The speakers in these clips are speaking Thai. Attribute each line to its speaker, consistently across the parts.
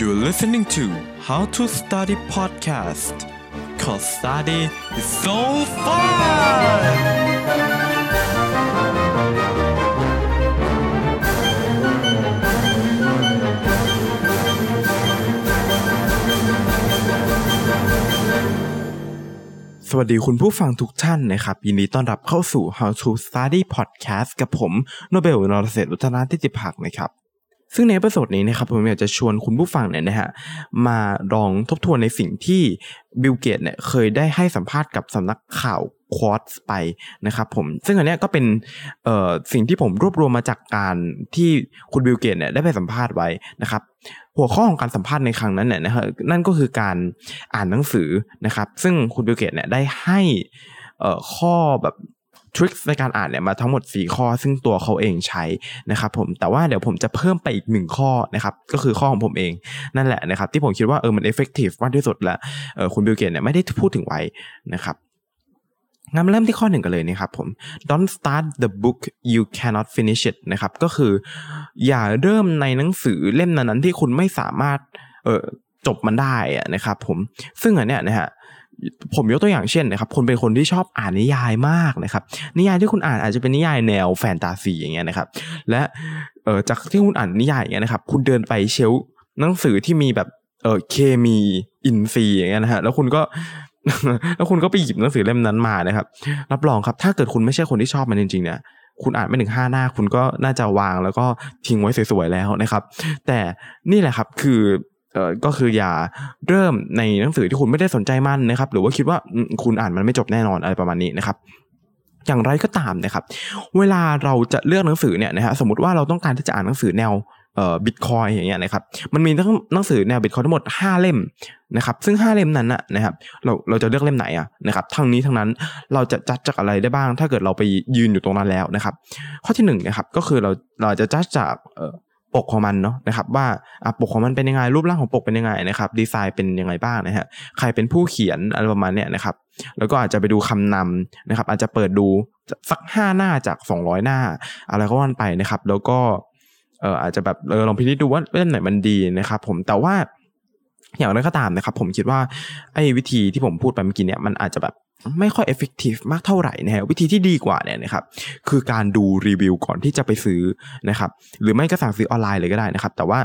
Speaker 1: You're listening to How to Study Podcast cause study is so fun สวัสดีคุณผู้ฟังทุกท่านนะครับ ยินดีต้อนรับเข้าสู่ How to Study Podcast กับผม โนเบลนรเศรษฐ์อุทนาทิติภักนะครับ ซึ่งใน episode นี้นะครับผมอยากจะชวนคุณผู้ฟังเนี่ยนะฮะมาลองทบทวนในสิ่งที่บิลเกตส์เนี่ยเคยได้ให้สัมภาษณ์กับสำนักข่าวควอตไปนะครับผมซึ่งอันนี้ก็เป็นสิ่งที่ผมรวบรวมมาจากการที่คุณบิลเกตส์เนี่ยได้ไปสัมภาษณ์ไว้นะครับ หัวข้อของการสัมภาษณ์ในครั้งนั้นเนี่ยนะฮะนั่นก็คือการอ่านหนังสือนะครับ ซึ่งคุณบิลเกตส์เนี่ยได้ให้ข้อแบบ trick ในการอ่านเนี่ยมาทั้งหมด 4 ข้อ ซึ่งตัวเขาเองใช้นะครับผมแต่ว่าเดี๋ยวผมจะเพิ่มไปอีกหนึ่งข้อนะครับก็คือข้อของผมเองนั่นแหละนะครับที่ผมคิดว่าเออมัน effective มากที่สุดละเออคุณบิลเกตส์เนี่ยไม่ได้พูดถึงไว้นะครับงั้นเริ่มที่ข้อหนึ่งกันเลยนะครับผม don't start the book you cannot finish it นะครับ ก็คือ อย่าเริ่มในหนังสือเล่มนั้นๆที่คุณไม่สามารถเออจบมันได้อะนะครับผมซึ่งอันเนี้ยนะฮะ ผมยกตัวอย่างเช่นนะครับคุณเป็นคนที่ชอบอ่านนิยายมากนะครับ นิยายที่คุณอ่านอาจจะเป็นนิยายแนวแฟนตาซีอย่างเงี้ยนะครับ และเออจากที่คุณอ่านนิยายอย่างเงี้ยนะครับ คุณเดินไปเชลหนังสือที่มีแบบเออเคมีอินซีอย่างเงี้ยนะฮะแล้วคุณก็แล้วคุณก็ไปหยิบหนังสือเล่มนั้นมานะครับ รับรองครับ ถ้าเกิดคุณไม่ใช่คนที่ชอบมันจริงๆเนี่ยคุณอ่านไม่ถึงห้าหน้า คุณก็น่าจะวางแล้วก็ทิ้งไว้สวยๆแล้วนะครับ แต่นี่แหละครับคือ เอ่อก็คืออย่าเริ่มในหนังสือที่คุณไม่ได้สนใจมันนะครับ หรือว่าคิดว่าคุณอ่านมันไม่จบแน่นอนอะไรประมาณนี้นะครับอย่างไรก็ตามนะครับ เวลาเราจะเลือกหนังสือเนี่ยนะฮะสมมติว่าเราต้องการที่จะอ่านหนังสือแนวเอ่อบิตคอยอย่างเงี้ยนะครับ มันมีทั้งหนังสือแนวบิตคอยทั้งหมด 5 เล่มนะครับ ซึ่ง 5 เล่มนั้นนะนะครับ เราเราจะเลือกเล่มไหนอะนะครับ ทั้งนี้ทั้งนั้นเราจะจัดจากอะไรได้บ้าง ถ้าเกิดเราไปยืนอยู่ตรงนั้นแล้วนะครับ ข้อที่1นงนะครับก็คือเราเราจะจัดจากเอ่อ ปกของมันเนาะนะครับว่าอะปกของมันเป็นยังไงรูปร่างของปกเป็นยังไงนะครับดีไซน์เป็นยังไงบ้างนะฮะใครเป็นผู้เขียนอะไรประมาณเนี้ยนะครับแล้วก็อาจจะไปดูคำนำนะครับอาจจะเปิดดูสักห้าหน้าจากสองร้อยหน้า อะไรก็ว่าไปนะครับ แล้วก็เอออาจจะแบบเออลองพิจารณาดูว่าเล่มไหนมันดีนะครับ ผมแต่ว่าอย่างไรก็ตามนะครับ ผมคิดว่าไอ้วิธีที่ผมพูดไปเมื่อกี้เนี่ยมันอาจจะแบบ ไม่ค่อย effective มากเท่าไหร่นะฮะวิธีที่ดีกว่าเนี่ยนะครับคือการดูรีวิวก่อนที่จะไปซื้อนะครับหรือไม่ก็สั่งซื้อออนไลน์เลยก็ได้นะครับแต่ว่า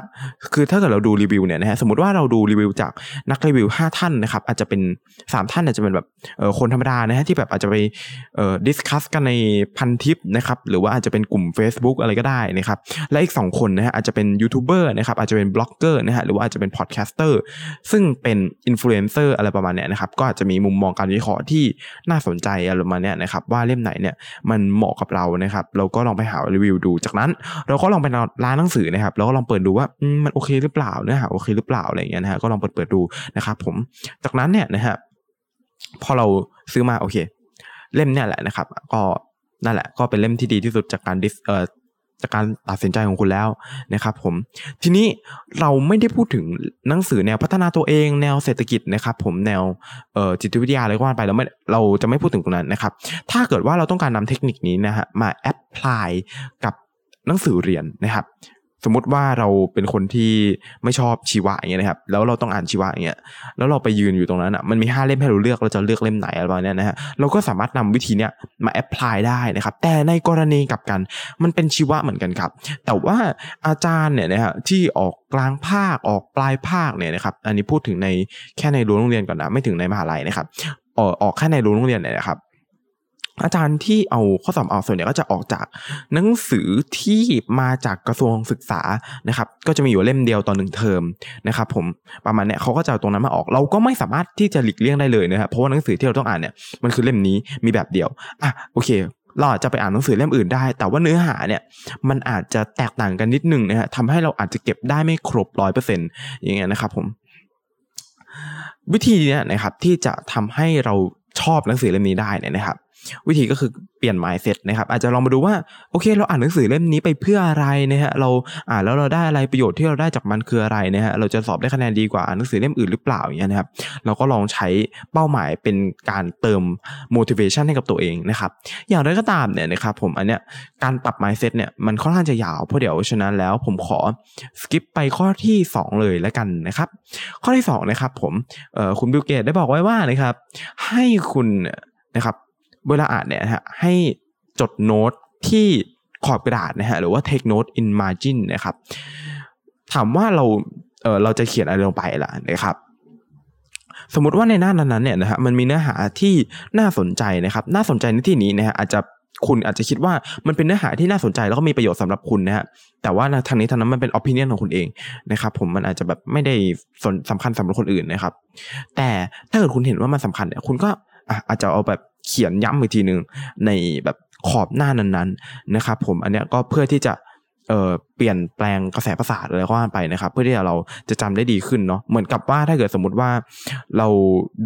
Speaker 1: คือถ้าเกิดเราดูรีวิวเนี่ยนะฮะสมมติว่าเราดูรีวิวจากนักรีวิว 5 ท่านนะครับอาจจะเป็น 3 ท่านอาจจะเป็นแบบเออคนธรรมดานะฮะที่แบบอาจจะไปเอ่อ discuss กันในพันทิปนะครับหรือว่าอาจจะเป็นกลุ่ม Facebook อะไรก็ได้นะครับและอีก 2 คนนะฮะอาจจะเป็นยูทูบเบอร์นะครับอาจจะเป็นบล็อกเกอร์นะฮะหรือว่าอาจจะเป็น podcasterซึ่งเป็นอินฟลูเอนเซอร์อะไรประมาณเนี้ยนะครับก็อาจจะมีมุมมองการวิเคราะห์ที่น่าสนใจอะไรประมาณเนี้ยนะครับว่าเล่มไหนเนี่ยมันเหมาะกับเรานะครับเราก็ลองไปหารีวิวดูจากนั้น เราก็ลองไปร้านหนังสือนะครับแล้วก็ลองเปิดดูว่ามมันโอเคหรือเปล่าเนื้อหาโอเคหรือเปล่าอะไรอย่างเงี้ยนะฮะก็ลองเปิดเปิดดูนะครับผมจากนั้นเนี่ยนะฮะพอเราซื้อมาโอเค เล่มเนี่ยแหละนะครับ ก็นั่นแหละก็เป็นเล่มที่ดีที่สุดจากการดิสเอ่อ จากการตัดสินใจของคุณแล้วนะครับผมทีนี้เราไม่ได้พูดถึงหนังสือแนวพัฒนาตัวเองแนวเศรษฐกิจนะครับผมแนวจิตวิทยาอะไรก็ว่าไปเราไม่เราจะไม่พูดถึงตรงนั้นนะครับถ้าเกิดว่าเราต้องการนำเทคนิคนี้นะฮะมา apply กับหนังสือเรียนนะครับ สมมติว่าเราเป็นคนที่ไม่ชอบชีวะอย่างเงี้ยนะครับ แล้วเราต้องอ่านชีวะอย่างเงี้ยแล้วเราไปยืนอยู่ตรงนั้นอะมันมีห้าเล่มให้เราเลือกเราจะเลือกเล่มไหนอะไรประมาณเนี้ยนะฮะเราก็สามารถนำวิธีเนี้ยมา apply ได้นะครับ แต่ในกรณีกลับกัน มันเป็นชีวะเหมือนกันครับ แต่ว่าอาจารย์เนี่ยนะฮะที่ออกกลางภาคออกปลายภาคเนี่ยนะครับ อันนี้พูดถึงในแค่ในรั้วโรงเรียนก่อนนะไม่ถึงในมหาลัยนะครับออกออกแค่ในรั้วโรงเรียนเนี่ยนะครับ อาจารย์ที่เอาข้อสอบออกส่วนใหญ่ก็จะออกจากหนังสือที่มาจากกระทรวงศึกษานะครับ ก็จะมีอยู่เล่มเดียวต่อหนึ่งเทอมนะครับ ผมประมาณเนี้ยเขาก็จะเอาตรงนั้นมาออก เราก็ไม่สามารถที่จะหลีกเลี่ยงได้เลยนะครับเพราะว่าหนังสือที่เราต้องอ่านเนี่ยมันคือเล่มนี้มีแบบเดียวอะโอเคเราอาจจะไปอ่านหนังสือเล่มอื่นได้ แต่ว่าเนื้อหาเนี่ยมันอาจจะแตกต่างกันนิดนึงนะฮะทำให้เราอาจจะเก็บได้ไม่ครบร้อยเปอร์เซ็นต์อย่างเงี้ยนะครับ ผม วิธีเนี้ยนะครับที่จะทำให้เราชอบหนังสือเล่มนี้ได้เนี่ยนะครับ วิธีก็คือเปลี่ยน mindset นะครับ อาจจะลองมาดูว่า โอเค เราอ่านหนังสือเล่มนี้ไปเพื่ออะไรนะฮะเราอ่านแล้วเราได้อะไรประโยชน์ที่เราได้จากมันคืออะไรนะฮะเราจะสอบได้คะแนนดีกว่าอ่านหนังสือเล่มอื่นหรือเปล่าอย่างเงี้ยนะครับ เราก็ลองใช้เป้าหมายเป็นการเติม motivation ให้กับตัวเองนะครับอย่างไรก็ตามเนี่ยนะครับผมอันเนี้ยการปรับ mindset เนี่ยมันค่อนข้างจะยาวเพราะเดี๋ยวฉะนั้นแล้วผมขอ skip ไปข้อที่ 2 เลยแล้วกันนะครับ ข้อที่2นะครับผมคุณบิลเกตส์ได้บอกไว้ว่านะครับให้คุณนะครับ เวลาอ่านเนี่ยฮะให้จดโน้ตที่ขอบกระดาษนะฮะหรือว่า take note in margin นะครับ ถามว่าเราเออเราจะเขียนอะไรลงไปล่ะนะครับ สมมติว่าในหน้านั้นเนี่ยนะฮะมันมีเนื้อหาที่น่าสนใจนะครับ น่าสนใจในที่นี้นะฮะอาจจะคุณอาจจะคิดว่ามันเป็นเนื้อหาที่น่าสนใจแล้วก็มีประโยชน์สำหรับคุณนะฮะแต่ว่าทางนี้ทางนั้นมันเป็น opinion ของคุณเองนะครับ ผมมันอาจจะแบบไม่ได้สนสำคัญสำหรับคนอื่นนะครับ แต่ถ้าเกิดคุณเห็นว่ามันสำคัญเนี่ยคุณก็อาจจะเอาแบบ เขียนย้ำอีกทีหนึ่งในแบบขอบหน้านั้นๆนะครับผมอันเนี้ยก็เพื่อที่จะเอ่อเปลี่ยนแปลงกระแสประสาทอะไรก็ว่าไปนะครับ เพื่อที่เราจะจำได้ดีขึ้นเนาะเหมือนกับว่าถ้าเกิดสมมติว่าเรา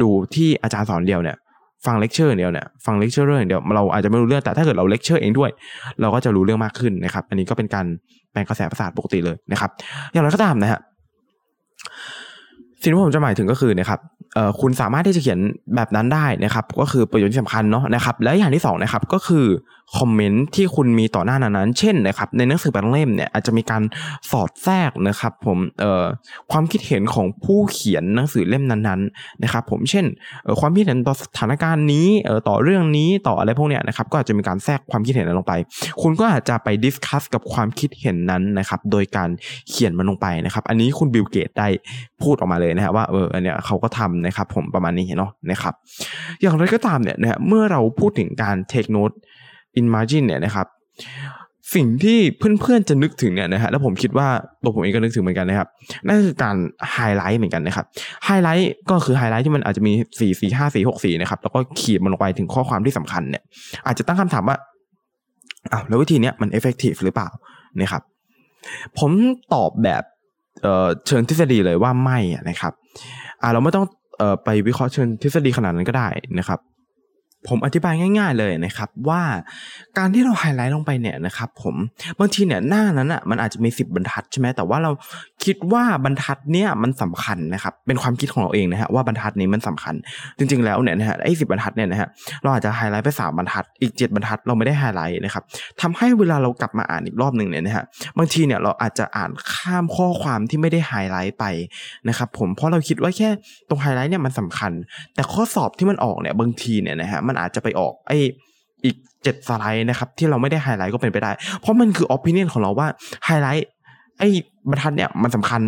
Speaker 1: ดูที่อาจารย์สอนเดียวเนี่ยฟังเลคเชอร์เดียวเนี่ยฟังเลคเชอร์เองเดียวเราอาจจะไม่รู้เรื่องแต่ถ้าเกิดเราเลคเชอร์เองด้วย เราก็จะรู้เรื่องมากขึ้นนะครับ อันนี้ก็เป็นการแปลงกระแสประสาทปกติเลยนะครับ อย่างไรก็ตามนะฮะสิ่งที่ผมจะหมายถึงก็คือนะครับ คุณสามารถที่จะเขียนแบบนั้นได้นะครับ ก็คือประโยชน์ที่สำคัญเนาะนะครับ และอย่างที่สองนะครับก็คือcomment ที่คุณมีต่อหน้านั้น เช่นนะครับ ในหนังสือบางเล่มเนี่ยอาจจะมีการสอดแทรกนะครับ ผมเอ่อความคิดเห็นของผู้เขียนหนังสือเล่มนั้นๆนะครับ ผมเช่นความคิดเห็นต่อสถานการณ์นี้เอ่อต่อเรื่องนี้ต่ออะไรพวกเนี้ยนะครับ ก็อาจจะมีการแทรกความคิดเห็นนั้นลงไป คุณก็อาจจะไป discuss กับความคิดเห็นนั้นนะครับ โดยการเขียนมันลงไปนะครับ อันนี้คุณบิลเกตส์ได้พูดออกมาเลยนะครับว่าเอออันเนี้ยเขาก็ทำนะครับผมประมาณนี้เนาะนะครับอย่างไรก็ตามเนี่ยนะฮะเมื่อเราพูดถึงการ take note in margin เนี่ยนะครับสิ่งที่เพื่อนๆจะนึกถึงเนี่ยนะฮะแล้วผมคิดว่าตัวผมเองก็นึกถึงเหมือนกันนะครับนั่นคือการไฮไลท์เหมือนกันนะครับไฮไลท์ก็คือไฮไลท์ที่มันอาจจะมีสี่สีห้าสีหกสีนะครับแล้วก็ขีดมันลงไปถึงข้อความที่สำคัญเนี่ย อาจจะตั้งคำถามว่าอ้าวแล้ววิธีเนี้ยมัน effective หรือเปล่านะครับ ผมตอบแบบเชิงทฤษฎีเลยว่าไม่นะครับอ่าเราไม่ต้อง ไปวิเคราะห์เชิงทฤษฎีขนาดนั้นก็ได้นะครับ ผมอธิบายง่าย ๆเลยนะครับว่าการที่เราไฮไลท์ลงไปเนี่ยนะครับผมบางทีเนี่ยหน้านั้นอะมันอาจจะมีสิบบรรทัดใช่ไหมแต่ว่าเราคิดว่าบรรทัดเนี่ยมันสำคัญนะครับเป็นความคิดของเราเองนะฮะว่าบรรทัดนี้มันสำคัญ จริง ๆแล้วเนี่ยนะฮะไอ้สิบบรรทัดเนี่ยนะฮะเราอาจจะไฮไลท์ไปสามบรรทัด อีกเจ็ดบรรทัดเราไม่ได้ไฮไลท์นะครับทำให้เวลาเรากลับมาอ่านอีกรอบหนึ่งเนี่ยนะฮะบางทีเนี่ยเราอาจจะอ่านข้ามข้อความที่ไม่ได้ไฮไลท์ไปนะครับผมเพราะเราคิดว่าแค่ตรงไฮไลท์เนี่ยมันสำคัญ แต่ข้อสอบที่มันออกเนี่ยบางทีเนี่ยนะฮะมันอาจจะไปออกไออีกเจ็ดสไลด์นะครับ ที่เราไม่ได้ไฮไลท์ก็เป็นไปได้ เพราะมันคือออปิเนียนของเราว่าไฮไลท์ไอ้บรรทัดเนี่ยมันสำคัญ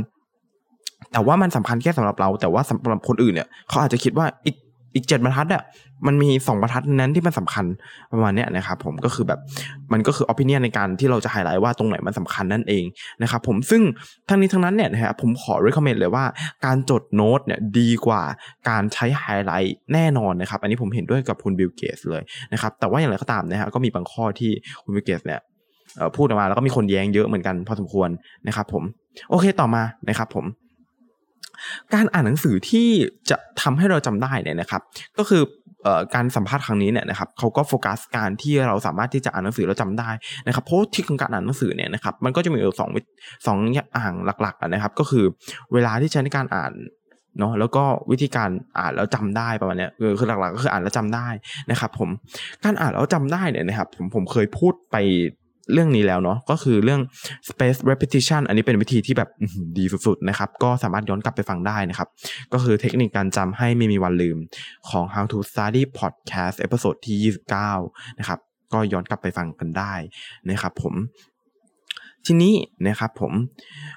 Speaker 1: แต่ว่ามันสำคัญแค่สำหรับเรา แต่ว่าสำหรับคนอื่นเนี่ยเขาอาจจะคิดว่าอีก อีกเจ็ดบรรทัดอะมันมีสองบรรทัดนั้นที่มันสำคัญประมาณเนี้ยนะครับผมก็คือแบบมันก็คืออ p ินียในการที่เราจะไฮไลท์ว่าตรงไหนมันสำคัญนั่นเองนะครับผมซึ่งทั้งนี้ทั้งนั้นเนี่ยนะฮะผมขอ recommend เลยว่าการจดโน้ตเนี่ยดีกว่าการใช้ไฮไลท์แน่นอนนะครับ อันนี้ผมเห็นด้วยกับคุณบิลเกตส์เลยนะครับแต่ว่าอย่างไรก็ตามนะฮะก็มีบางข้อที่คุณบิลเกตส์เนี่ยพูดออกมาแล้วก็มีคนแย้งเยอะเหมือนกันพอสมควรนะครับผมโอเคต่อมานะครับผม การอ่านหนังสือที่จะทำให้เราจำได้เนี่ยนะครับ ก็คือการสัมภาษณ์ครั้งนี้เนี่ยนะครับเขาก็โฟกัสการที่เราสามารถที่จะอ่านหนังสือแล้วจาได้นะครับเพราะที่ของการอ่านหนังสือเนี่ยนะครับมันก็จะมีอยู่สองสองอย่างหลักๆนะครับ ก็คือเวลาที่ใช้ในการอ่านเนาะแล้วก็วิธีการอ่านแล้วจำได้ประมาณนี้คือหลักๆก็คืออ่านแล้วจำได้นะครับ ผมการอ่านแล้วจำได้เนี่ยนะครับผมผมเคยพูดไป เรื่องนี้แล้วเนาะก็คือเรื่อง space repetition อันนี้เป็นวิธีที่แบบดีสุดๆนะครับก็สามารถย้อนกลับไปฟังได้นะครับ ก็คือเทคนิคการจำให้ไม่มีวันลืมของ How to Study Podcast episode ที่ 29 นะครับก็ย้อนกลับไปฟังกันได้นะครับผม ทีนี้นะครับผม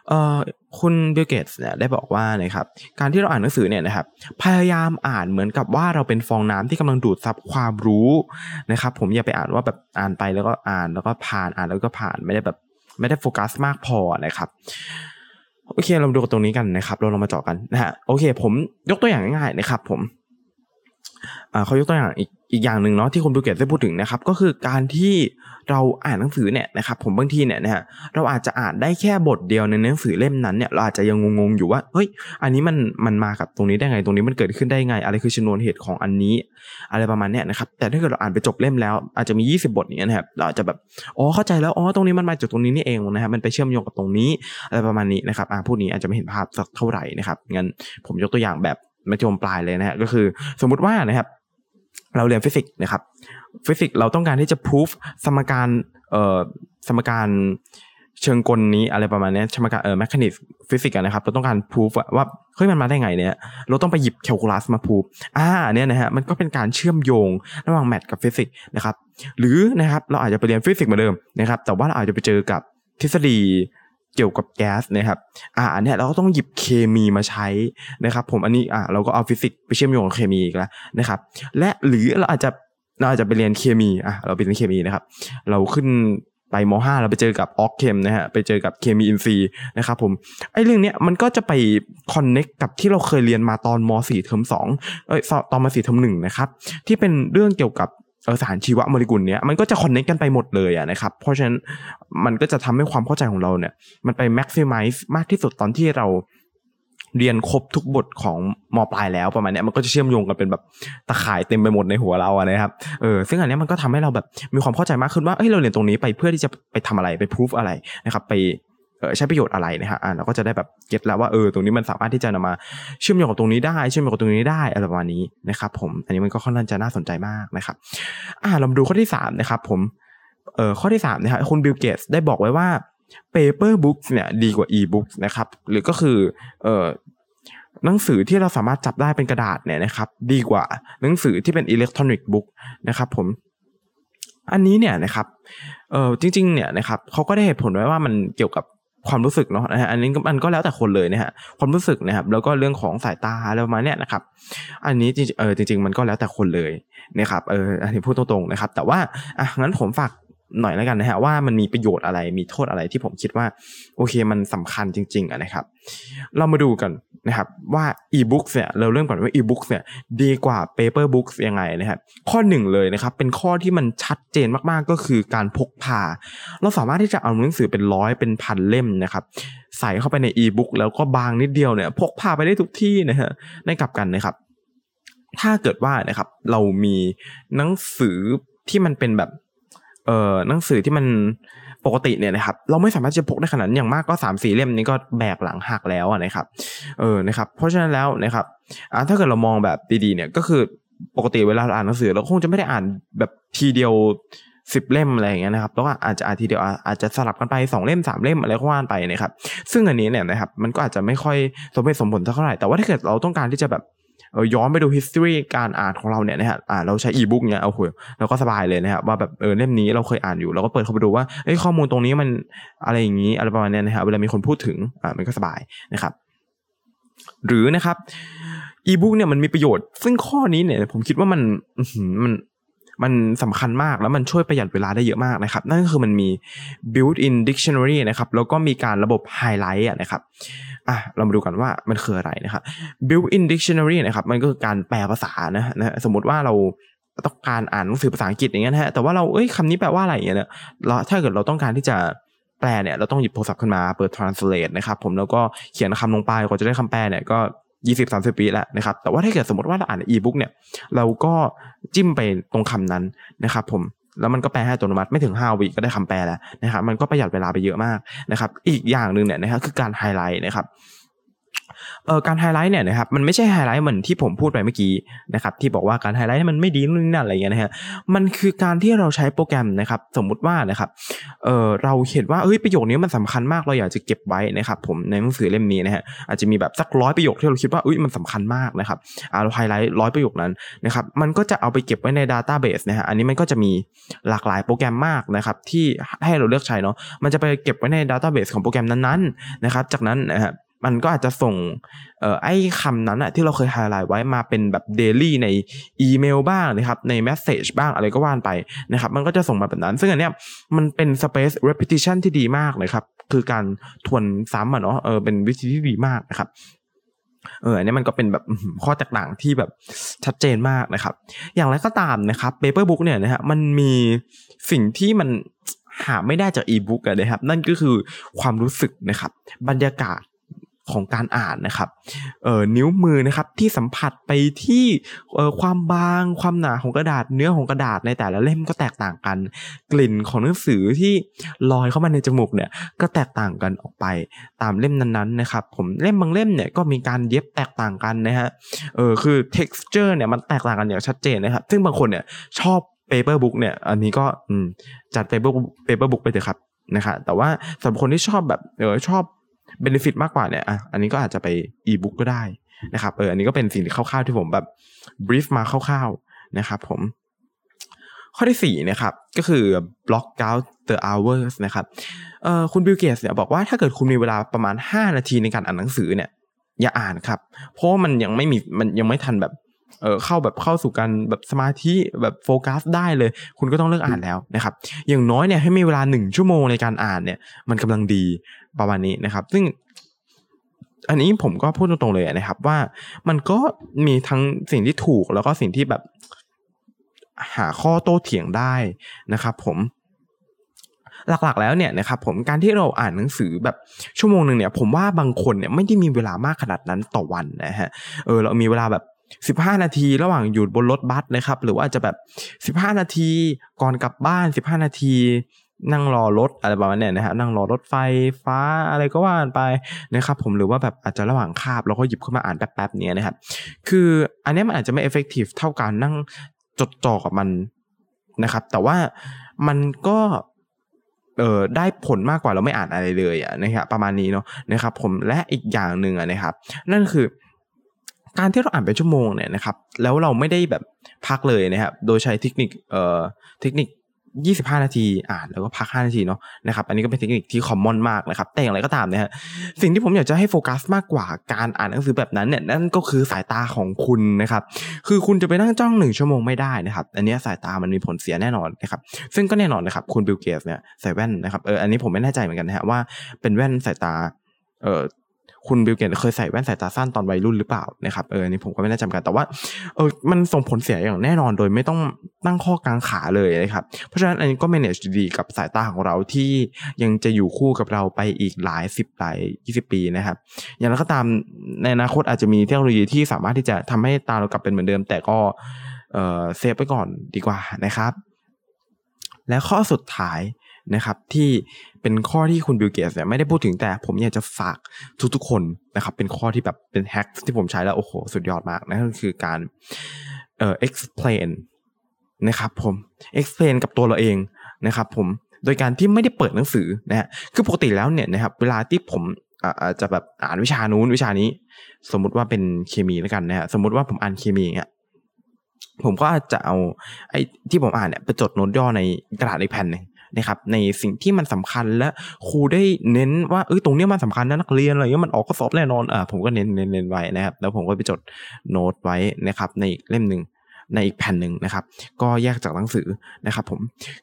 Speaker 1: เอ่อคุณบิลเกตส์เนี่ยได้บอกว่านะครับการที่เราอ่านหนังสือเนี่ยนะครับพยายามอ่านเหมือนกับว่าเราเป็นฟองน้ำที่กำลังดูดซับความรู้นะครับผมอย่าไปอ่านว่าแบบอ่านไปแล้วก็อ่านแล้วก็ผ่านอ่านแล้วก็ผ่านไม่ได้แบบไม่ได้โฟกัสมากพอนะครับโอเคเราดูตรงนี้กันนะครับ เราลองมาเจาะกันนะฮะโอเค ผมยกตัวอย่างง่ายๆนะครับ ผมเขายกตัวอย่างอีก อีกอย่างหนึ่งเนาะที่คุณบิลเกตส์ได้พูดถึงนะครับก็คือการที่เราอ่านหนังสือเนี่ยนะครับผมบางทีเนี่ยนะฮะเราอาจจะอ่านได้แค่บทเดียวในหนังสือเล่มนั้นเนี่ยเราอาจจะยังงงๆอยู่ว่าเฮ้ยอันนี้มันมันมากับตรงนี้ได้ไงตรงนี้มันเกิดขึ้นได้ไง อะไรคือชนวนเหตุของอันนี้ อะไรประมาณเนี้ยนะครับแต่ถ้าเกิดเราอ่านไปจบเล่มแล้ว อาจจะมี 20 บทเนี้ยนะครับเราอาจจะแบบอ๋อเข้าใจแล้วอ๋อตรงนี้มันมาจากตรงนี้นี่เองนะครับมันไปเชื่อมโยงกับตรงนี้อะไรประมาณนี้นะครับอ่าพูดนี้อาจจะไม่เห็นภาพสักเท่าไหร่นะครับงั้นผมยกตัวอย่างแบบมัธยมปลายเลยนะฮะก็คือสมมุติว่านะครับ เราเรียนฟิสิกส์นะครับฟิสิกส์เราต้องการที่จะพิสูจสมการเอ่อสมการเชิงกลนี้อะไรประมาณนี้สมการเอ่อ mechanic ฟิสิกส์นะครับเราต้องการพิสูจว่าเฮ้ยมันมาได้ไงเนี่ย เราต้องไปหยิบแคลคูลัสมาพิสูจอ่าเนี่ยนะฮะมันก็เป็นการเชื่อมโยงระหว่าง math กับฟิสิกส์นะครับหรือนะครับเราอาจจะไปเรียนฟิสิกส์เหมือนเดิมนะครับแต่ว่าเราอาจจะไปเจอกับทฤษฎี เกี่ยวกับแก๊สนะครับอ่าอันนี้เราก็ต้องหยิบเคมีมาใช้นะครับ ผมอันนี้อ่าเราก็เอาฟิสิกส์ไปเชื่อมโยงกับเคมีอีกแล้วนะครับ และหรือเราอาจจะเราอาจจะไปเรียนเคมีอะเราไปเรียนเคมีนะครับ เราขึ้นไปม .5 เราไปเจอกับ org chem นะฮะไปเจอกับเคมีอินทรีย์นะครับผมไอ้เรื่องเนี้ยมันก็จะไป connect กับที่เราเคยเรียนมาตอนม .4 เทอม2เอ้ยตอนม .4 เทอม1นะครับที่เป็นเรื่องเกี่ยวกับ สารชีวโมเลกุลเนี้ยมันก็จะคอนเนคกันไปหมดเลยอะนะครับ เพราะฉะนั้นมันก็จะทำให้ความเข้าใจของเราเนี่ย มันไปแม็กซิมัยซ์มากที่สุดตอนที่เราเรียนครบทุกบทของมปลายแล้วประมาณนี้มันก็จะเชื่อมโยงกันเป็นแบบตะข่ายเต็มไปหมดในหัวเราอะนะครับเออซึ่งอันนี้มันก็ทำให้เราแบบมีความเข้าใจมากขึ้นว่าเฮ้ยเราเรียนตรงนี้ไปเพื่อที่จะไปทำอะไรไปพิสูจอะไรนะครับ ไป ใช้ประโยชน์อะไรนะฮะอ่าเราก็จะได้แบบเก็ตแล้วว่าเออตรงนี้มันสามารถที่จะนำมาเชื่อมโยงกับตรงนี้ได้เชื่อมโยงกับตรงนี้ได้อะไรประมาณนี้นะครับผมอันนี้มันก็ค่อนข้างจะน่าสนใจมากนะครับอ่าเรามาดูข้อที่3นะครับผมเอ่อข้อที่3นะครับคุณบิลเกตได้บอกไว้ว่า paper books เนี่ยดีกว่า e-books นะครับหรือก็คือเอ่อหนังสือที่เราสามารถจับได้เป็นกระดาษเนี่ยนะครับ ดีกว่าหนังสือที่เป็นอิเล็กทรอนิกส์บุ๊กนะครับผมอันนี้เนี่ยนะครับเออจริงๆเนี่ยนะครับเขาก็ได้เหตุผลไว้ว่ามันเกี่ยวกับ ความรู้สึกเนาะนะฮะอันนี้มันก็แล้วแต่คนเลยนะฮะความรู้สึกนะครับแล้วก็เรื่องของสายตาอะไรประมาณเนี้ยนะครับ อันนี้จริงเออจริง ๆ มันก็แล้วแต่คนเลยนะครับเอออันนี้พูดตรงๆนะครับ แต่ว่าอะงั้นผมฝากหน่อยแล้วกันนะฮะว่ามันมีประโยชน์อะไรมีโทษอะไรที่ผมคิดว่า โอเคมันสำคัญจริงๆนะครับ เรามาดูกัน นะครับว่า e-books เนี่ยเราเริ่มก่อนว่า e-books เนี่ยดีกว่า paper books ยังไงนะครับข้อหนึ่งเลยนะครับเป็นข้อที่มันชัดเจนมากๆก็คือการพกพา เราสามารถที่จะเอาหนังสือเป็นร้อยเป็นพันเล่มนะครับใส่เข้าไปใน e-book แล้วก็บางนิดเดียวเนี่ยพกพาไปได้ทุกที่นะฮะในกลับกันนะครับ ถ้าเกิดว่านะครับเรามีหนังสือที่มันเป็นแบบ เอ่อหนังสือที่มันปกติเนี่ยนะครับเราไม่สามารถจะพกได้ขนาดนอย่างมากก็สามสี่เล่มนี้ก็แบกหลังหักแล้วนะครับเออนะครับเพราะฉะนั้นแล้วนะครับอ่าถ้าเกิดเรามองแบบดีๆเนี่ยก็คือปกติเวลาเราอ่านหนังสือเราคงจะไม่ได้อ่านแบบทีเดียวสิบเล่มอะไรอย่างเงี้ยนะครับแล้วก็อาจจะอ่านทีเดียวอาจจะสลับกันไปสองเล่มสามเล่มอะไรก็ว่านไปนะครับซึ่งอันนี้เนี่ยนะครับมันก็อาจจะไม่ค่อยสมเหตุสมผลเท่าไหร่แต่ว่าถ้าเกิดเราต้องการที่จะแบบ ย้อนไปดู history การอ่านของเราเนี่ยนะฮะอ่าเราใช้อีบุ๊กเนี่ยเอาคุยเราก็สบายเลยนะครับว่าแบบเออเล่มนี้เราเคยอ่านอยู่เราก็เปิดเข้าไปดูว่าเอ้ยข้อมูลตรงนี้มันอะไรอย่างนี้อะไรประมาณนี้นะฮะเวลามีคนพูดถึงอ่ามันก็สบายนะครับ หรือนะครับอีบุ๊กเนี่ยมันมีประโยชน์ ซึ่งข้อนี้เนี่ยผมคิดว่ามันมันมันสำคัญมากแล้วมันช่วยประหยัดเวลาได้เยอะมากนะครับ นั่นก็คือมันมี built-in dictionary นะครับ แล้วก็มีการระบบไฮไลท์นะครับ อะเรามาดูกันว่ามันคืออะไรนะครับ built-in dictionary นะครับมันก็คือการแปลภาษานะนะสมมติว่าเราต้องการอ่านหนังสือภาษาอังกฤษอย่างเงี้ยนะฮะแต่ว่าเราเอ้ยคำนี้แปลว่าอะไรอย่างเงี้ยเราถ้าเกิดเราต้องการที่จะแปลเนี่ยเราต้องหยิบโทรศัพท์ขึ้นมาเปิด translate นะครับผมแล้วก็เขียนคำลงไปกว่าจะได้คำแปลเนี่ยก็ยี่สิบสามสิบปีแล้วนะครับแต่ว่าถ้าเกิดสมมติว่าเราอ่านอีบุ๊กเนี่ยเราก็จิ้มไปตรงคำนั้นนะครับผม แล้วมันก็แปลให้อัตโนมัติไม่ถึงห้าวิก็ได้คำแปลแล้วนะครับมันก็ประหยัดเวลาไปเยอะมากนะครับอีกอย่างหนึ่งเนี่ยนะครับคือการไฮไลท์นะครับ อ๋อการไฮไลท์เนี่ยนะครับมันไม่ใช่ไฮไลท์เหมือนที่ผมพูดไปเมื่อกี้นะครับที่บอกว่าการไฮไลท์มันไม่ดีนู่นนั่นอะไรอย่างเงี้ยนะฮะมันคือการที่เราใช้โปรแกรมนะครับสมมุติว่านะครับเออเราเห็นว่าเอ้ยประโยคนี้มันสำคัญมากเราอยากจะเก็บไว้นะครับผมในหนังสือเล่มนี้นะฮะอาจจะมีแบบสักร้อยประโยคที่เราคิดว่าเอ้ยมันสำคัญมากนะครับเราไฮไลท์ร้อยประโยคนั้นนะครับมันก็จะเอาไปเก็บไว้ใน database นะฮะอันนี้มันก็จะมีหลากหลายโปรแกรมมากนะครับที่ให้เราเลือกใช้เนาะมันจะไปเก็บไว้ใน database ของโปรแกรมนั้นๆนะครับจากนั้นนะฮะ มันก็อาจจะส่งเอ่อไอ้คำนั้นอะที่เราเคยไฮไลท์ไว้มาเป็นแบบ daily ในอีเมลบ้างนะครับใน message บ้างอะไรก็ว่าไปนะครับมันก็จะส่งมาแบบนั้น ซึ่งอันเนี้ยมันเป็น spaced repetition ที่ดีมากนะครับ คือการทวนซ้ำอะเนาะเออเป็นวิธีที่ดีมากนะครับเอออันนี้มันก็เป็นแบบข้อแตกต่างที่แบบชัดเจนมากนะครับ อย่างไรก็ตามนะครับ paper book เนี่ยนะฮะมันมีสิ่งที่มันหาไม่ได้จากอีบุ๊กนะครับนั่นก็คือความรู้สึกนะครับ บรรยากาศ ของการอ่านนะครับเออนิ้วมือนะครับที่สัมผัสไปที่เออความบางความหนาของกระดาษเนื้อของกระดาษในแต่ละเล่มก็แตกต่างกัน กลิ่นของหนังสือที่ลอยเข้ามาในจมูกเนี่ยก็แตกต่างกันออกไปตามเล่มนั้นๆนะครับผมเล่มบางเล่มเนี่ยก็มีการเย็บแตกต่างกันนะฮะเออคือ texture เนี่ยมันแตกต่างกันอย่างชัดเจนนะครับซึ่งบางคนเนี่ยชอบ paper book เนี่ยอันนี้ก็จัด paper paper book ไปเถอะครับนะครับแต่ว่าสำหรับคนที่ชอบแบบเออชอบ benefit มากกว่าเนี่ยอะอันนี้ก็อาจจะไปอีบุ๊กก็ได้นะครับเอออันนี้ก็เป็นสิ่งที่คร่าวๆที่ผมแบบ brief มาคร่าวๆนะครับผมข้อที่สี่นะครับก็คือ block out the hours นะครับเอ่อคุณบิลเกตเนี่ยบอกว่าถ้าเกิดคุณมีเวลาประมาณ 5 นาทีในการอ่านหนังสือเนี่ยอย่าอ่านครับ เพราะมันยังไม่มีมันยังไม่ทันแบบเออเข้าแบบเข้าสู่การแบบสมาธิแบบโฟกัสได้เลย คุณก็ต้องเลิกอ่านแล้วนะครับ อย่างน้อยเนี่ยให้มีเวลาหนึ่งชั่วโมงในการอ่านเนี่ยมันกำลังดี ประมาณนี้นะครับ ซึ่งอันนี้ผมก็พูดตรงๆเลยนะครับ ว่ามันก็มีทั้งสิ่งที่ถูกแล้วก็สิ่งที่แบบหาข้อโต้เถียงได้นะครับ ผมหลักๆแล้วเนี่ยนะครับผมการที่เราอ่านหนังสือแบบชั่วโมงหนึ่งเนี่ยผมว่าบางคนเนี่ยไม่ได้มีเวลามากขนาดนั้นต่อวันนะฮะเออเรามีเวลาแบบ 15 นาที ระหว่างอยู่บนรถบัสนะครับ หรือว่าจะแบบ 15 นาทีก่อนกลับบ้าน 15 นาที นั่งรอรถอะไรประมาณเนี้ยนะฮะนั่งรอรถไฟฟ้าอะไรก็ว่าไปนะครับผมหรือว่าแบบอาจจะระหว่างคาบเราก็หยิบขึ้นมาอ่านแป๊บๆเนี้ยนะครับคืออันนี้มันอาจจะไม่เอฟเฟกตีฟเท่าการนั่งจดจ่อกับมันนะครับ แต่ว่ามันก็เออได้ผลมากกว่าเราไม่อ่านอะไรเลยอะนะครับประมาณนี้เนาะนะครับ ผมและอีกอย่างหนึ่งอะนะครับ นั่นคือการที่เราอ่านเป็นชั่วโมงเนี่ยนะครับ แล้วเราไม่ได้แบบพักเลยนะครับ โดยใช้เทคนิคเอ่อเทคนิค 25 นาทีอ่านแล้วก็พัก 5 นาทีเนาะนะครับอันนี้ก็เป็นเทคนิคที่คอมมอนมากนะครับแต่อย่างไรก็ตามนะฮะสิ่งที่ผมอยากจะให้โฟกัสมากกว่าการอ่านหนังสือแบบนั้นเนี่ยนั่นก็คือสายตาของคุณนะครับคือคุณจะไปนั่งจ้องหนึ่งชั่วโมงไม่ได้นะครับอันนี้สายตามันมีผลเสียแน่นอนนะครับซึ่งก็แน่นอนนะครับคุณบิลเกสเนี่ยใส่แว่นนะครับเอออันนี้ผมไม่แน่ใจเหมือนกันนะฮะว่าเป็นแว่นสายตาเออ คุณบิลเกตเคยใส่แว่นสายตาสั้นตอนวัยรุ่นหรือเปล่านะครับเออนี่ผมก็ไม่แน่ใจกันแต่ว่าเออมันส่งผลเสียอย่างแน่นอนโดยไม่ต้องตั้งข้อกังขาเลยนะครับเพราะฉะนั้นอันนี้ก็ manage ดีกับสายตาของเราที่ยังจะอยู่คู่กับเราไปอีกหลายสิบหลายยี่สิบปีนะครับอย่างไรก็ตามในอนาคตอาจจะมีเทคโนโลยีที่สามารถที่จะทำให้ตาเรากลับเป็นเหมือนเดิม แต่ก็เออ safe ไปก่อนดีกว่านะครับและข้อสุดท้าย นะครับที่เป็นข้อที่คุณบิลเกตเนี่ยไม่ได้พูดถึงแต่ผมอยากจะฝากทุกๆคนนะครับเป็นข้อที่แบบเป็นแฮกที่ผมใช้แล้ว โอ้โห สุดยอดมากนั่นก็คือการเอ่อ explain นะครับผม explain กับตัวเราเองนะครับผมโดยการที่ไม่ได้เปิดหนังสือนะฮะคือปกติแล้วเนี่ยนะครับเวลาที่ผมอาจจะแบบอ่านวิชานู้นวิชานี้ สมมุติว่าเป็นเคมีแล้วกันนะฮะสมมุติว่าผมอ่านเคมีเงี้ยผมก็อาจจะเอาไอ้ที่ผมอ่านเนี่ยไปจดโน้ตย่อในกระดาษอีกแผ่นหนึ่ง นะครับในสิ่งที่มันสำคัญและครูได้เน้นว่าเอ้ยตรงนี้มันสำคัญนะนักเรียนอะไรเงี้ยมันออกข้อสอบแน่นอนอ่าผมก็เน้นเน้นเน้นไว้นะครับ แล้วผมก็ไปจดโน้ตไว้นะครับในเล่มหนึ่งในอีกแผ่นหนึ่งนะครับ ก็แยกจากหนังสือนะครับผม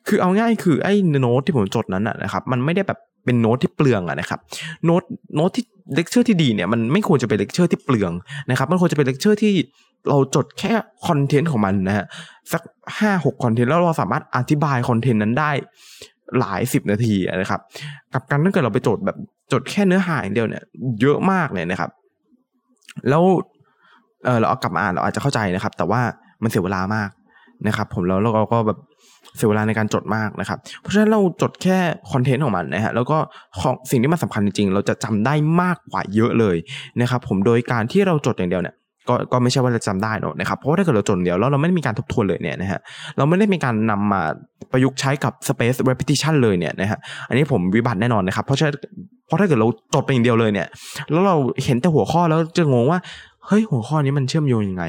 Speaker 1: คือเอาง่ายคือไอ้โน้ตที่ผมจดนั้นนะครับ มันไม่ได้แบบเป็นโน้ตที่เปลืองอะนะครับโน้ตโน้ตที่เลคเชอร์ที่ดีเนี่ยมันไม่ควรจะเป็นเลคเชอร์ที่เปลืองนะครับ มันควรจะเป็นเลคเชอร์ที่ เราจดแค่คอนเทนต์ของมันนะฮะสักห้าหกคอนเทนต์แล้วเราสามารถอธิบายคอนเทนต์นั้นได้หลายสิบนาทีนะครับกับการถ้าเกิดเราไปจดแบบจดแค่เนื้อหาอย่างเดียวเนี่ย เยอะมากเลยนะครับ แล้วเออเราเอากลับมาอ่านเราอาจจะเข้าใจนะครับ แต่ว่ามันเสียเวลามากนะครับ ผมแล้วเราก็แบบเสียเวลาในการจดมากนะครับ เพราะฉะนั้นเราจดแค่คอนเทนต์ของมันนะฮะแล้วก็ของสิ่งที่มันสำคัญจริงๆ เราจะจำได้มากกว่าเยอะเลยนะครับ ผมโดยการที่เราจดอย่างเดียวเนี่ย ก็ก็ไม่ใช่ว่าจะจำได้นะนะครับเพราะว่าถ้าเกิดเราจดเดียวแล้วเราไม่ได้มีการทบทวนเลยเนี่ยนะฮะเราไม่ได้มีการนำมาประยุกต์ใช้กับ space repetition เลยเนี่ยนะฮะอันนี้ผมวิบัติแน่นอนนะครับ เพราะฉะเพราะถ้าเกิดเราจดไปอย่างเดียวเลยเนี่ย แล้วเราเห็นแต่หัวข้อแล้วจะงงว่าเฮ้ยหัวข้อนี้มันเชื่อมโยงยังไง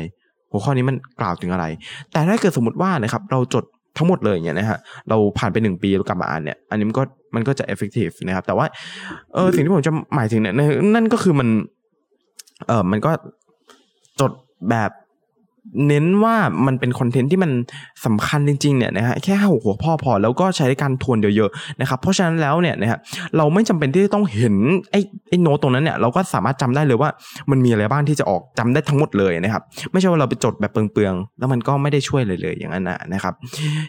Speaker 1: หัวข้อนี้มันกล่าวถึงอะไร แต่ถ้าเกิดสมมติว่านะครับเราจดทั้งหมดเลยเนี่ยนะฮะเราผ่านไปหนึ่งปีเรากลับมาอ่านเนี่ยอันนี้มันก็มันก็จะ effective นะครับแต่ว่าเออสิ่งที่ผมจะหมายถึงเนี่ยนั่นก็คือมันเออมันก็ จดแบบ เน้นว่ามันเป็นคอนเทนต์ที่มันสำคัญจริงๆเนี่ยนะฮะแค่ห้าหัวข้อพอแล้วก็ใช้ในการทวนเยอะๆนะครับเพราะฉะนั้นแล้วเนี่ยนะฮะเราไม่จำเป็นที่จะต้องเห็นไอ้ไอ้โน้ตตรงนั้นเนี่ยเราก็สามารถจำได้เลยว่ามันมีอะไรบ้างที่จะออกจำได้ทั้งหมดเลยนะครับไม่ใช่ว่าเราไปจดแบบเปลืองๆแล้วมันก็ไม่ได้ช่วยเลยเลยอย่างนั้นนะครับ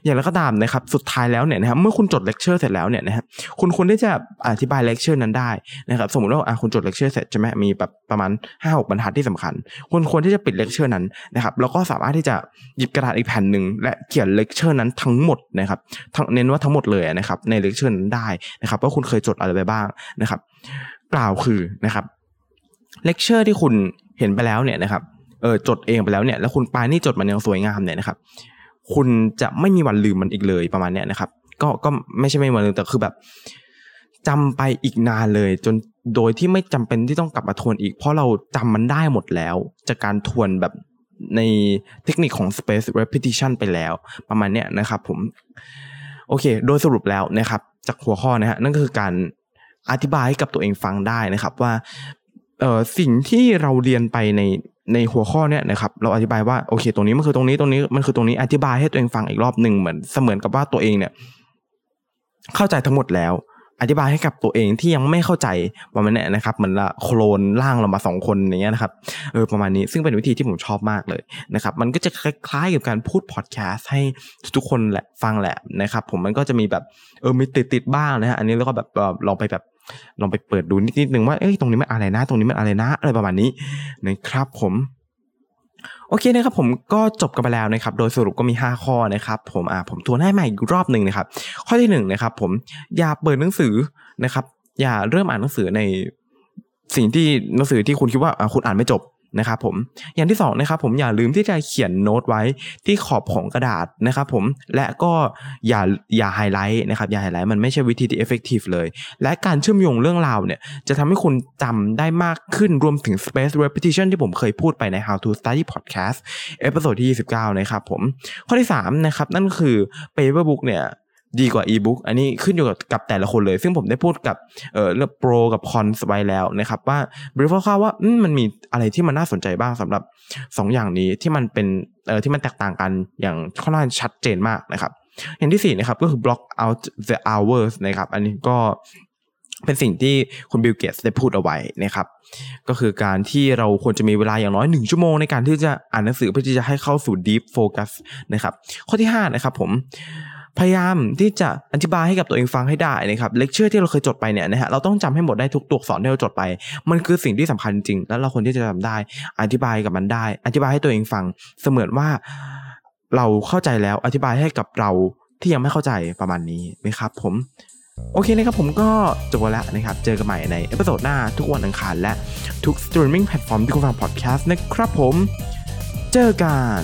Speaker 1: อย่างไรก็ตามนะครับสุดท้ายแล้วเนี่ยนะครับเมื่อคุณจดเลคเชอร์เสร็จแล้วเนี่ยนะฮะคุณควรที่จะอธิบายเลคเชอร์นั้นได้นะครับสมมติว่าคุณจดเลคเชอร์เสร็จใช่ไหมมีแบบประมาณห้าหกบรรทัดที่สำคัญคุณควรที่จะปิดเลคเชอร์นั้นนะครับแล้วก็สามารถที่จะหยิบกระดาษอีกแผ่นหนึ่งและเขียนเลคเชอร์นั้นทั้งหมดนะครับเน้นว่าทั้งหมดเลยนะครับในเลคเชอร์นั้นได้นะครับว่าคุณเคยจดอะไรไปบ้างนะครับกล่าวคือนะครับเลคเชอร์ที่คุณเห็นไปแล้วเนี่ยนะครับเออจดเองไปแล้วเนี่ยแล้วคุณประณีตจดมันอย่างสวยงามเนี่ยนะครับคุณจะไม่มีวันลืมมันอีกเลยประมาณเนี้ยนะครับ ก็ก็ไม่ใช่ไม่มีวันลืมแต่คือแบบจำไปอีกนานเลย จนโดยที่ไม่จำเป็นที่ต้องกลับมาทวนอีก เพราะเราจำมันได้หมดแล้ว จากการทวนแบบ ในเทคนิคของ spaced repetition ไปแล้ว ประมาณเนี้ยนะครับผม โอเค โดยสรุปแล้วนะครับ จากหัวข้อนะฮะนั่นก็คือการอธิบายให้กับตัวเองฟังได้นะครับว่าสิ่งที่เราเรียนไปในในหัวข้อเนี้ยนะครับเราอธิบายว่าโอเค ตรงนี้มันคือตรงนี้ตรงนี้มันคือตรงนี้อธิบายให้ตัวเองฟังอีกรอบหนึ่งเหมือนเสมือนกับว่าตัวเองเนี่ย เข้าใจทั้งหมดแล้ว อธิบายให้กับตัวเองที่ยังไม่เข้าใจประมาณนี้นะครับเหมือนละโคลนร่างเรามาสองคนอย่างเงี้ยนะครับเออประมาณนี้ซึ่งเป็นวิธีที่ผมชอบมากเลยนะครับมันก็จะคล้ายๆกับการพูดพอดแคสต์ให้ทุกคนแหละฟังแหละนะครับผมมันก็จะมีแบบเออมีติดติดบ้างนะฮะอันนี้แล้วก็แบบลองไปแบบลองไปเปิดดูนิดนึงว่าเอ้ยตรงนี้มันอะไรนะ ตรงนี้มันอะไรนะ อะไรประมาณนี้นะครับผม โอเคนะครับผมก็จบกันไปแล้วนะครับ โดยสรุปก็มี 5 ข้อนะครับผมอ่าผมทวนให้ใหม่อีกรอบหนึ่งนะครับ ข้อที่1นนะครับผมอย่าเปิดหนังสือนะครับ อย่าเริ่มอ่านหนังสือในสิ่งที่หนังสือที่คุณคิดว่าคุณอ่านไม่จบ นะครับผมอย่างที่2นะครับผมอย่าลืมที่จะเขียนโน้ตไว้ที่ขอบของกระดาษนะครับผมและก็อย่าอย่าไฮไลท์นะครับอย่าไฮไลท์มันไม่ใช่วิธีที่ effective เลย และการเชื่อมโยงเรื่องราวเนี่ยจะทำให้คุณจำได้มากขึ้นรวมถึง spaced repetition ที่ผมเคยพูดไปใน how to study podcast episode ที่ 29 นะครับผม ข้อที่3นะครับนั่นคือ paper book เนี่ย ดีกว่าอีบุ๊กอันนี้ขึ้นอยู่กับแต่ละคนเลย ซึ่งผมได้พูดกับเออเรื่อง pros กับ cons ไว้แล้วนะครับว่า brief คร่าวว่ามันมีอะไรที่มันน่าสนใจบ้างสำหรับ 2 อย่างนี้ที่มันเป็นเออที่มันแตกต่างกันอย่างค่อนข้างชัดเจนมากนะครับ อย่างที่4นะครับก็คือ block out the hours นะครับ อันนี้ก็เป็นสิ่งที่คุณบิลเกตได้พูดเอาไว้นะครับ ก็คือการที่เราควรจะมีเวลาอย่างน้อยหนึ่งชั่วโมงในการที่จะอ่านหนังสือเพื่อที่จะให้เข้าสู่ deep focus นะครับ ข้อที่ 5 นะครับผม พยายามที่จะอธิบายให้กับตัวเองฟังให้ได้นะครับเลคเชอร์ที่เราเคยจดไปเนี่ยนะฮะเราต้องจำให้หมดได้ทุกตัวอักษรที่เราจดไป มันคือสิ่งที่สำคัญจริง แล้วเราควรที่จะจำได้ อธิบายกับมันได้ อธิบายให้ตัวเองฟัง เสมือนว่าเราเข้าใจแล้วอธิบายให้กับเราที่ยังไม่เข้าใจประมาณนี้นะครับผมโอเคนะครับผมก็จบแล้วนะครับ เจอกันใหม่ใน episode หน้าทุกวันอังคารและทุก streaming platform ที่คุณฟังพอดแคสต์นะครับผม เจอกัน